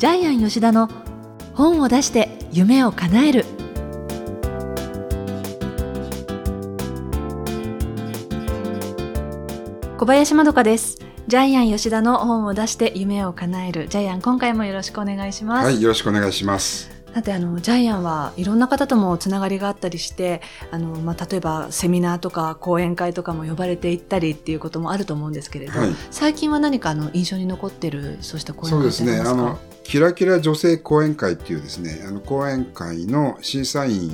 ジャイアン吉田の本を出して夢を叶える。小林まどかです。ジャイアン吉田の本を出して夢を叶える。ジャイアン今回もよろしくお願いします。はい、よろしくお願いします。だってあのジャイアンはいろんな方ともつながりがあったりしてあの、まあ、例えばセミナーとか講演会とかも呼ばれていったりっていうこともあると思うんですけれど、はい。最近は何かあの印象に残ってるそうした講演会そうですね。あの、キラキラ女性講演会っていうですね、あの講演会の審査員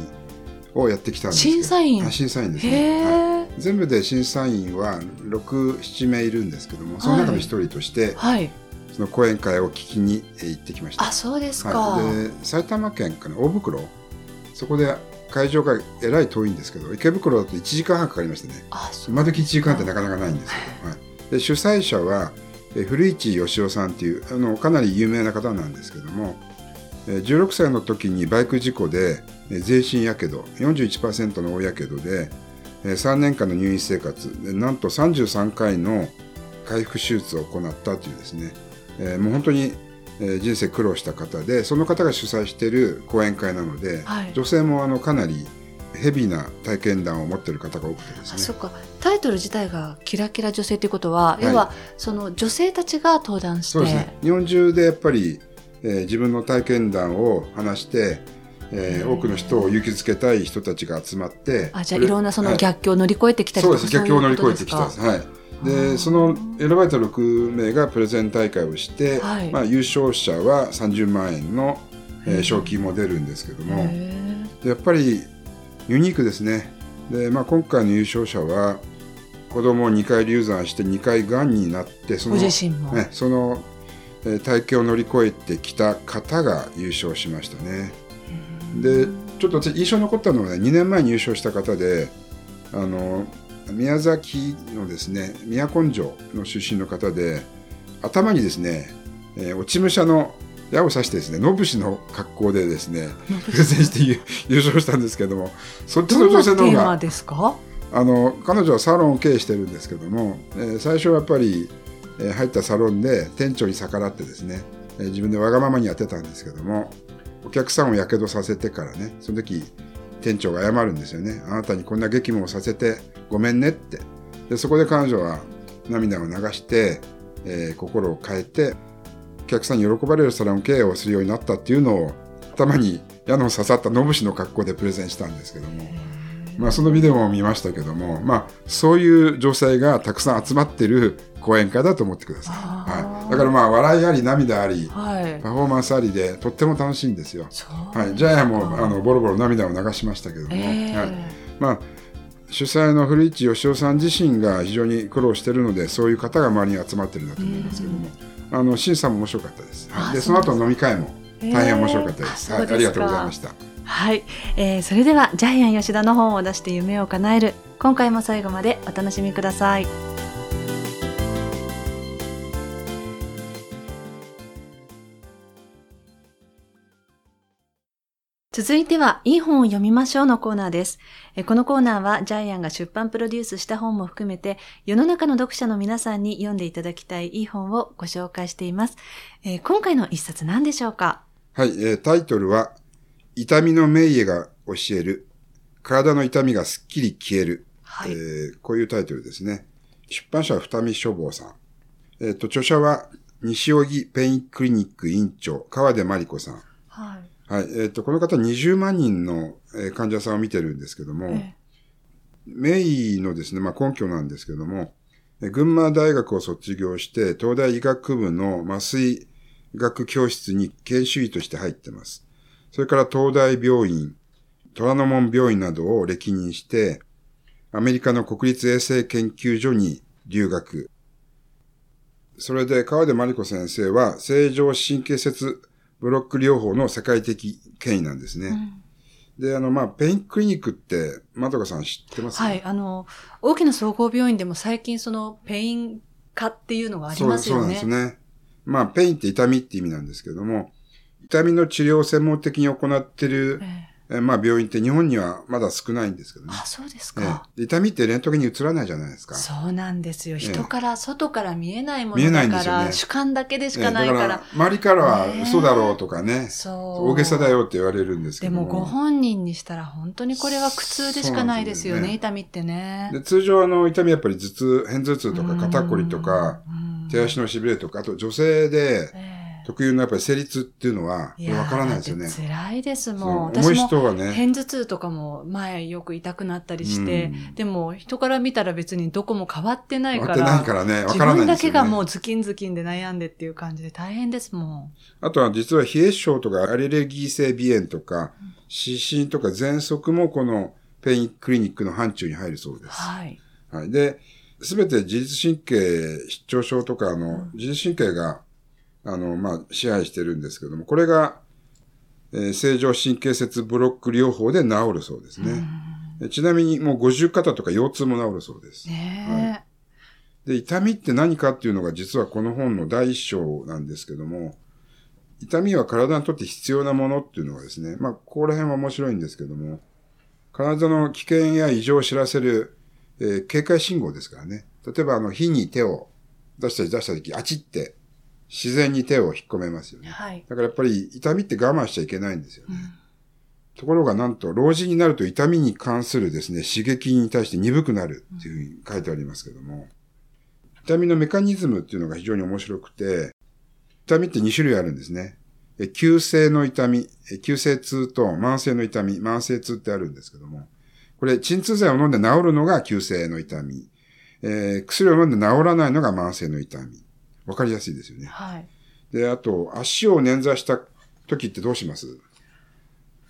をやってきたんです審査員？あ審査員ですへね。はい。え、全部で審査員は6、7名いるんですけども、その中の一人として、はい、その講演会を聞きにえー行ってきました。あそうですか、はい、で埼玉県かな？大袋？そこで会場がえらい遠いんですけど池袋だと1時間半かかりましたね。あそう。今時1時間ってなかなかないんですけど、はい、で主催者はえ古市義雄さんっていうあのかなり有名な方なんですけどもえ16歳の時にバイク事故でえ全身やけど41%の大やけどでえ3年間の入院生活でなんと33回の回復手術を行ったというですね、えーもう本当に、えー人生苦労した方でその方が主催している講演会なので、はい。女性もあのかなりヘビーな体験談を持っている方が多くてですね。あそっか。タイトル自体が「キラキラ女性」ということは、い。要はその女性たちが登壇して。そうですね。日本中でやっぱり、えー自分の体験談を話して、えー多くの人を勇気づけたい人たちが集まってあじゃあいろんなそのはい。逆境を乗り越えてきたりとかそうです。逆境を乗り越えてきた。はいでその選ばれた6名がプレゼン大会をして、はい。まあ、優勝者は30万円の、えー賞金も出るんですけどもやっぱりユニークですね。で、まあ、今回の優勝者は子供を2回流産して2回がんになってそごの自身も、ね、その、えー体験を乗り越えてきた方が優勝しましたね。でちょっと私印象に残ったのはね2年前に優勝した方であの宮崎のですね都城の出身の方で頭にですね、えー落ち武者の矢を刺してですね野武士の格好でですねプレゼンして優優勝したんですけどもそっちの女性の方がーマですか？あの彼女はサロンを経営してるんですけども、えー最初はやっぱり、えー入ったサロンで店長に逆らってですね、えー自分でわがままにやってたんですけどもお客さんをやけどさせてからねその時店長が謝るんですよねあなたにこんな激務をさせてごめんねってでそこで彼女は涙を流して、えー心を変えてお客さんに喜ばれるサロン経営をするようになったっていうのを頭に矢の刺さったノブシの格好でプレゼンしたんですけども。まあ、そのビデオも見ましたけども、まあ、そういう女性がたくさん集まってる講演会だと思ってください。はい、だからまあ笑いあり涙ありはい。パフォーマンスありでとっても楽しいんですよ。はい、ジャイアンもあのボロボロ涙を流しましたけども、えーはい、まあ主催の古市義雄さん自身が非常に苦労しているのでそういう方が周りに集まってるんだと思いますけども、あの審査も面白かったです。はい、であその後飲み会も大変面白かったです。はい、えーあそうですか。ありがとうございました。はい、えーそれではジャイアン吉田の本を出して夢を叶える今回も最後までお楽しみください続いては、いい本を読みましょうのコーナーです。えーこのコーナーは、ジャイアンが出版プロデュースした本も含めて、世の中の読者の皆さんに読んでいただきたいいい本をご紹介しています。えー今回の一冊何でしょうか？はい、えータイトルは、痛みの名医が教える、体の痛みがすっきり消える、はいえーこういうタイトルですね。出版社は二見書房さん。えっ、と、著者は、西荻ペインクリニック院長、川出真理子さん。はい。はい、えっ、と、この方20万人の、えー患者さんを見てるんですけども、え名医のですね、まあ、根拠なんですけども、え群馬大学を卒業して、東大医学部の麻酔学教室に研修医として入ってます。それから東大病院、虎ノ門病院などを歴任して、アメリカの国立衛生研究所に留学。それで河手眞理子先生は星状神経節ブロック療法の世界的権威なんですね。で、あの、まあ、ペインクリニックって、まどかさん知ってます？はい、あの、大きな総合病院でも最近そのペイン科っていうのがありますよね。そうそうなんですね。まあ、 pain って痛みって意味なんですけども、痛みの治療を専門的に行っているええまあ病院って日本にはまだ少ないんですけどね。あ、そうですえか。え痛みってレントゲンに映らないじゃないですか。そうなんですよ。え人から、外から見えないも見えのだから、ないんですよね主観だけでしかええないから。だから、周りからは嘘だろうとかね、そう。大げさだ。よって言われるんですけどでもご本人にしたら本当にこれは苦痛でしかないですよね、ね痛みってね。で通常あの痛みやっぱり頭痛、片頭痛とか肩こりとか、うん、手足の痺れとか、あと女性でええ特有のやっぱり生理痛っていうのは、わからないですよね。辛いですもん。重い人はね、片頭痛とかも前よく痛くなったりして、うんでも人から見たら別にどこも変わってないわってから、ないからね、わ自からない分だんですよね。けがもうズキンズキンで悩んでっていう感じで大変ですもあとは実は冷え症とかアレルギー性鼻炎とか、湿疹とか喘息もこのペインクリニックの範疇に入るそうでん。す。はい。はい。で、すべて自律神経失調症とか、あの、自律神経が、あの、まあ、支配してるんですけども、これが、えー正常神経節ブロック療法で治るそうですね。えちなみにもう50肩とか腰痛も治るそうです。ねえ、で、痛みって何かっていうのが実はこの本の第一章なんですけども、痛みは体にとって必要なものっていうのがですね、まあ、ここら辺は面白いんですけども、体の危険や異常を知らせる、えー警戒信号ですからね。例えば、あの、火に手を出したり出したとき、あちって自然に手を引っ込めますよね。はい。だからやっぱり痛みって我慢しちゃいけないんですよね。ところがなんと、老人になると痛みに関するですね、刺激に対して鈍くなるっていうふうに書いてありますけども、痛みのメカニズムっていうのが非常に面白くて、痛みって2種類あるんですね。え急性の痛み、え急性痛と慢性の痛み、慢性痛ってあるんですけども、これ、鎮痛剤を飲んで治るのが急性の痛み、えー薬を飲んで治らないのが慢性の痛み。わかりやすいですよね。はい。で、あと、足を捻挫した時ってどうします？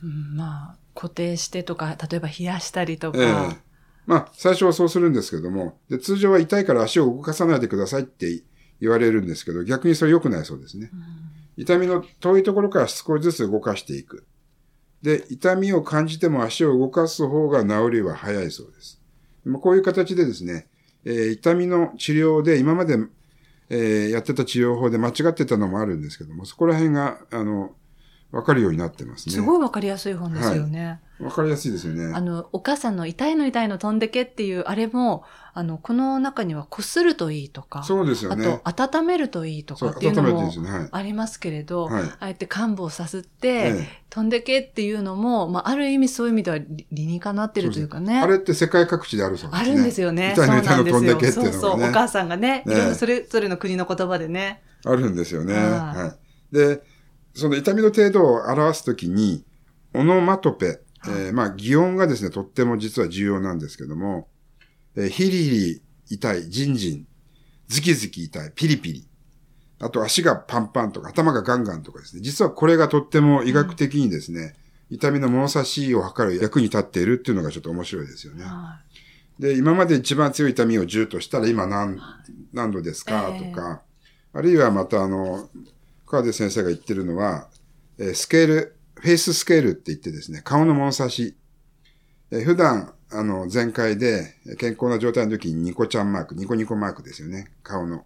うんまあ、固定してとか、例えば冷やしたりとか。ええまあ、最初はそうするんですけども、で通常は痛いから足を動かさないでくださいって言われるんですけど、逆にそれ良くないそうですね。痛みの遠いところから少しずつ動かしていく。で、痛みを感じても足を動かす方が治りは早いそうです。でもこういう形でですね、えー痛みの治療で今まで、えーやってた治療法で間違ってたのもあるんですけども、そこら辺が、あの、わかるようになってますね。すごいわかりやすい本ですよね。わかりやすいですよね。あの、お母さんの痛いの痛いの飛んでけっていう、あれも、あの、この中にはこするといいとか、そうですよあね。と、温めるといいとそう、かっていうのも。ありますけれど、はいああやって患部をさすって、ええ飛んでけっていうのも、まあ、ある意味そういう意味では理理にかなってるというかね。あれって世界各地であるそうですね。あるんですよね。痛いの痛いの飛んでけってそいううのそう、がね。お母さんがね、ねいろんなそれぞれの国の言葉でね。あるんですよね。はいはい。で、その痛みの程度を表すときに、オノマトペ、えーまあ、擬音がですね、とっても実は重要なんですけども、えーヒリヒリ痛い、ジンジン、ズキズキ痛い、ピリピリ。あと足がパンパンとか頭がガンガンとかですね。実はこれがとっても医学的にですね、痛みの物差しを測る役に立っているっていうのがちょっと面白いですよね。はで、今まで一番強い痛みを10としたら今何、何度ですかええとか、あるいはまたあの、河手先生が言ってるのは、え scale、face scale って言ってですね、顔の物差し。え普段、あの、全開で健康な状態の時にニコちゃんマーク、ニコニコマークですよね、顔の。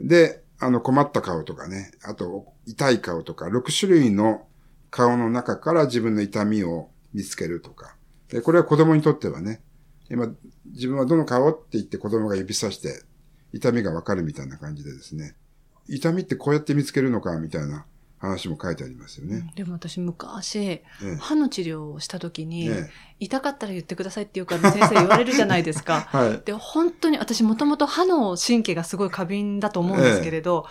で、あの、困った顔とかね、あと、痛い顔とか、6種類の顔の中から自分の痛みを見つけるとか。でこれは子供にとってはね、今、自分はどの顔って言って子供が指さして、痛みがわかるみたいな感じでですね、痛みってこうやって見つけるのか、みたいな。話も書いてありますよね。でも私昔、ええ歯の治療をした時に、え痛かったら言ってくださいっていうから先生言われるじゃないですか。はい。で、本当に私もともと歯の神経がすごい過敏だと思うんですけれど、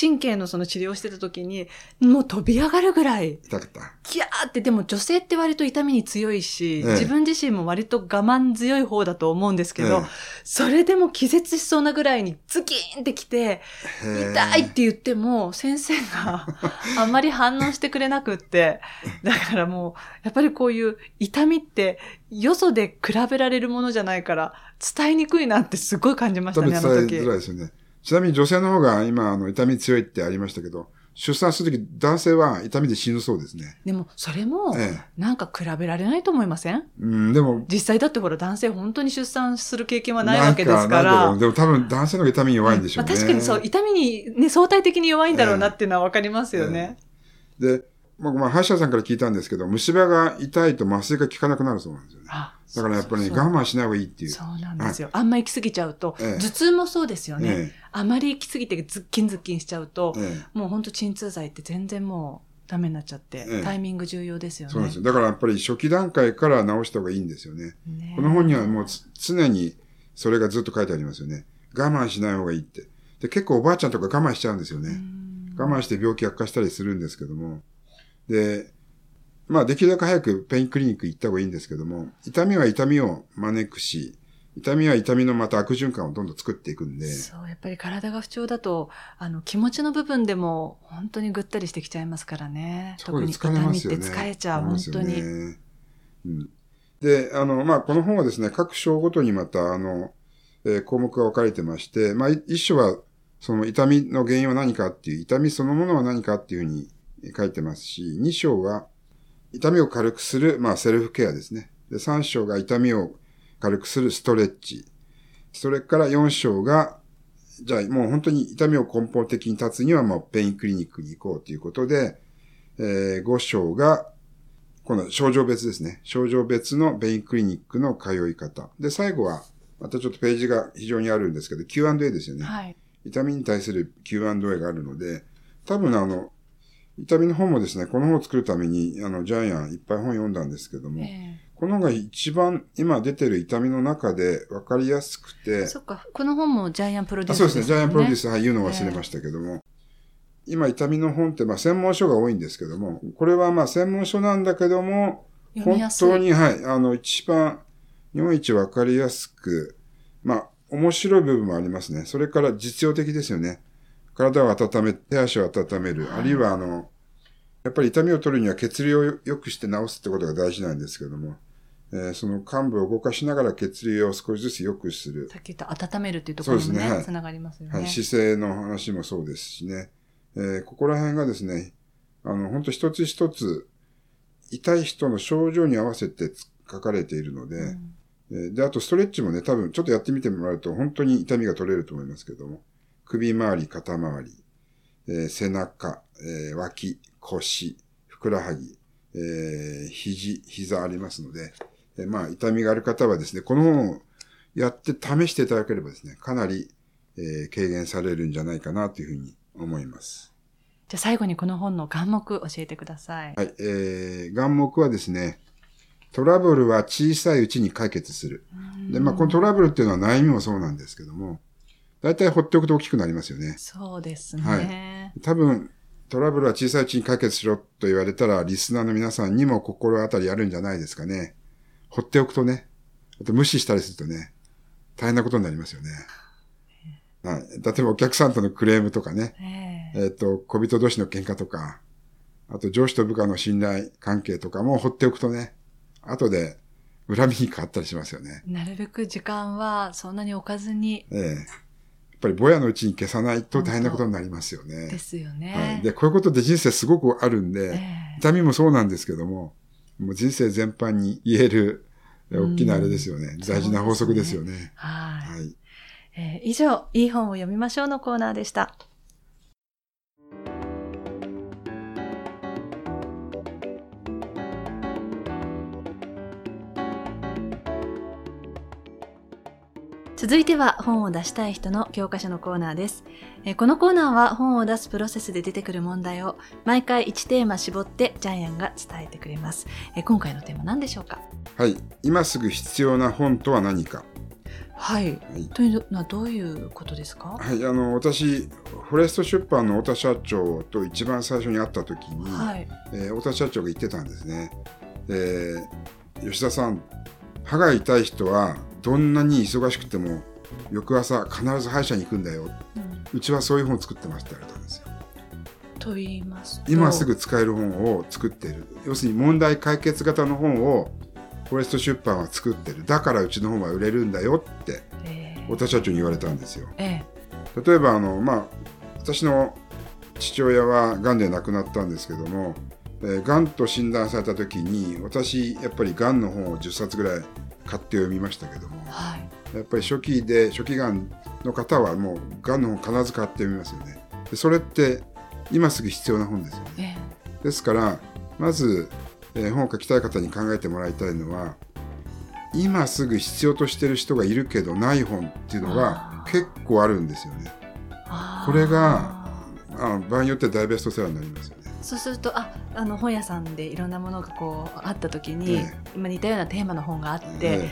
神経のその治療をしてた時に、もう飛び上がるぐらい、痛かった。キャーって、でも女性って割と痛みに強いし、ええ自分自身も割と我慢強い方だと思うんですけど、ええそれでも気絶しそうなぐらいにズキーンってきて、痛いって言っても、先生があんまり反応してくれなくって、だからもう、やっぱりこういう痛みって、よそで比べられるものじゃないから、伝えにくいなってすごい感じましたね、伝えあの時。づらいですよね。ちなみに女性の方が今、あの、痛み強いってありましたけど、出産するとき男性は痛みで死ぬそうですね。でも、それも、えなんか比べられないと思いません？え。うん、でも、実際だってほら男性本当に出産する経験はないわけですからろう。でも多分男性の痛みに弱いんでしょうね。まあ確かにそう、痛みにね、相対的に弱いんだろうなっていうのはわかりますよね。で、まあ、まあ、歯医者さんから聞いたんですけど、虫歯が痛いと麻酔が効かなくなるそうなんですよね。あだからやっぱりね、我慢しない方がいいっていう。そうなんですよ。あんま行き過ぎちゃうと、ええ頭痛もそうですよね。えあまり行き過ぎてズッキンズッキンしちゃうと、ええもう本当鎮痛剤って全然もうダメになっちゃって、ええタイミング重要ですよね。そうなんですよ。だからやっぱり初期段階から治した方がいいんですよね。ねこの本にはもうつ常にそれがずっと書いてありますよね。我慢しない方がいいって。で、結構おばあちゃんとか我慢しちゃうんですようね。ん我慢して病気悪化したりするんですけども。で、まあできるだけ早くペインクリニック行った方がいいんですけども、痛みは痛みを招くし、痛みは痛みのまた悪循環をどんどん作っていくんで、そう、やっぱり体が不調だと、あの、気持ちの部分でも本当にぐったりしてきちゃいますからね。特に。痛みって疲れちゃう、本当に。よねうん。で、あの、まあ、この本はですね、各章ごとにまた、あの、えー項目が分かれてまして、まあ、い一章は、その痛みの原因は何かっていう、痛みそのものは何かっていうふうに書いてますし、二章は、痛みを軽くする、まあ、セルフケアですね。で、三章が痛みを軽くするストレッチ。それから四章が、じゃあもう本当に痛みを根本的に立つにはもうペインクリニックに行こうということで、えー、5章が、今度は症状別ですね。症状別のペインクリニックの通い方。で、最後は、またちょっとページが非常にあるんですけど、Q&A ですよね。はい。痛みに対する Q&A があるので、多分あの、痛みの本もですね、この本を作るために、あの、ジャイアンいっぱい本読んだんですけども、えこの本が一番今出てる痛みの中で分かりやすくてえ、そっか、この本もジャイアンプロデュースあそうですね、ジャイアンプロデュース。ス、はい、言うの忘れましたけども、今、痛みの本って、まあ、専門書が多いんですけども、これはまあ、専門書なんだけども、本。当に、はい、あの、一番、日本一わかりやすく、まあ、面白い部分もありますね。それから実用的ですよね。体を温め、手足を温める。はいあるいは、あの、やっぱり痛みを取るには血流を良くして治すってことが大事なんですけども、えーその幹部を動かしながら血流を少しずつ良くする。さっき言った温めるっていうところもね、ねはいつながりますよね。はい、姿勢の話もそうですしね。えーここら辺がですね、あの、本当一つ一つ、痛い人の症状に合わせて書かれているので、うんえーで、あとストレッチもね、多分ちょっとやってみてもらうと本当に痛みが取れると思いますけども、首周り、肩周り、えー背中、えー脇、腰、ふくらはぎ、えー肘、膝ありますので、えーまあ、痛みがある方はですね、この本をやって試していただければですね、かなり、えー軽減されるんじゃないかなというふうに思います。じゃあ最後にこの本の眼目教えてください。はい、えー、眼目はですね、トラブルは小さいうちに解決する。で、まあ、このトラブルっていうのは悩みもそうなんですけども、大体放っておくと大きくなりますよね。そうですね。はい多分、トラブルは小さいうちに解決しろと言われたら、リスナーの皆さんにも心当たりあるんじゃないですかね。放っておくとね、あと無視したりするとね、大変なことになりますよね。はい。例えばお客さんとのクレームとかね、えええっ、と、小人同士の喧嘩とか、あと上司と部下の信頼関係とかも放っておくとね、後で恨みに変わったりしますよね。なるべく時間はそんなに置かずにええやっぱりぼやのうちに消さないと大変なことになりますよね。ですよね。はい。で、こういうことって人生すごくあるんで、ええ痛みもそうなんですけども、もう人生全般に言える、え大きなあれですよね。ん大事な法則ですよね。はい、はい。えー以上、いい本を読みましょうのコーナーでした。続いては本を出したい人の教科書のコーナーです。えーこのコーナーは本を出すプロセスで出てくる問題を毎回1テーマ絞ってジャイアンが伝えてくれます。えー今回のテーマ何でしょうか？はい。今すぐ必要な本とは何か。はい。はい。というのはどういうことですか？はい。あの、私、フォレスト出版の太田社長と一番最初に会った時に、はい。えー太田社長が言ってたんですね。えー吉田さん、歯が痛い人はどんなに忙しくても翌朝必ず歯医者に行くんだよ。うんうちはそういう本を作ってますって言われたんですよ。と言いますと今すぐ使える本を作っている。要するに問題解決型の本をフォレスト出版は作ってる。だからうちの本は売れるんだよってえー太田社長に言われたんですよ。え例えばあの、まあ、私の父親は癌で亡くなったんですけども、えー、癌と診断された時に私やっぱり癌の本を10冊ぐらい買って読みましたけどもえはい。やっぱり初期で初期癌の方はもう癌の本必ず買って読みますよね。でそれって今すぐ必要な本ですよね。えですからまず、えー本を書きたい方に考えてもらいたいのは今すぐ必要としてる人がいるけどない本っていうのが結構あるんですよね。これがあの場合によって大ベストセラーになりますよね。そうするとああの本屋さんでいろんなものがこうあった時に、え今似たようなテーマの本があって、え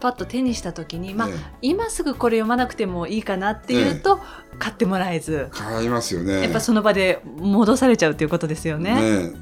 パッと手にした時に、まあええ。今すぐこれ読まなくてもいいかなっていうと、買ってもらえず、買いますよね。やっぱその場で戻されちゃうっていうことですよね。ね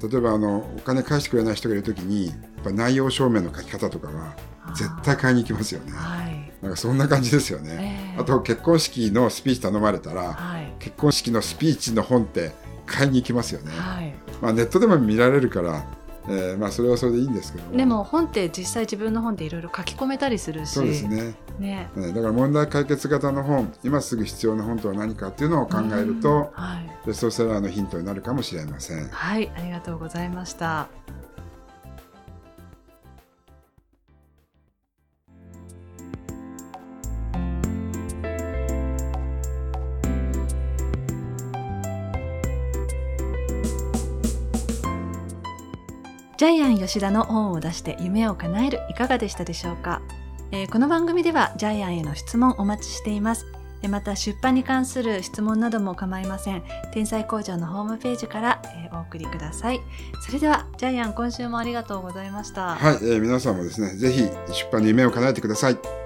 え。例えばあのお金返してくれない人がいるときにやっぱ内容証明の書き方とかは絶対買いに行きますよね。はい、なんかそんな感じですよね。ええ。あと結婚式のスピーチ頼まれたらはい。結婚式のスピーチの本って買いに行きますよね。はい、まあネットでも見られるから、えーまあそれはそれでいいんですけど。でも本って実際自分の本でいろいろ書き込めたりするし。そうですね。ね。ねだから問題解決型の本今すぐ必要な本とは何かっていうのを考えるうん。とはい、ベストセラーのヒントになるかもしれません。はい、ありがとうございました。ジャイアン吉田の本を出して夢を叶えるいかがでしたでしょうか、えーこの番組ではジャイアンへの質問お待ちしています。えーまた出版に関する質問なども構いません。天才工場のホームページから、えーお送りください。それではジャイアン今週もありがとうございました。はい、えー皆さんもですねぜひ出版に夢を叶えてください。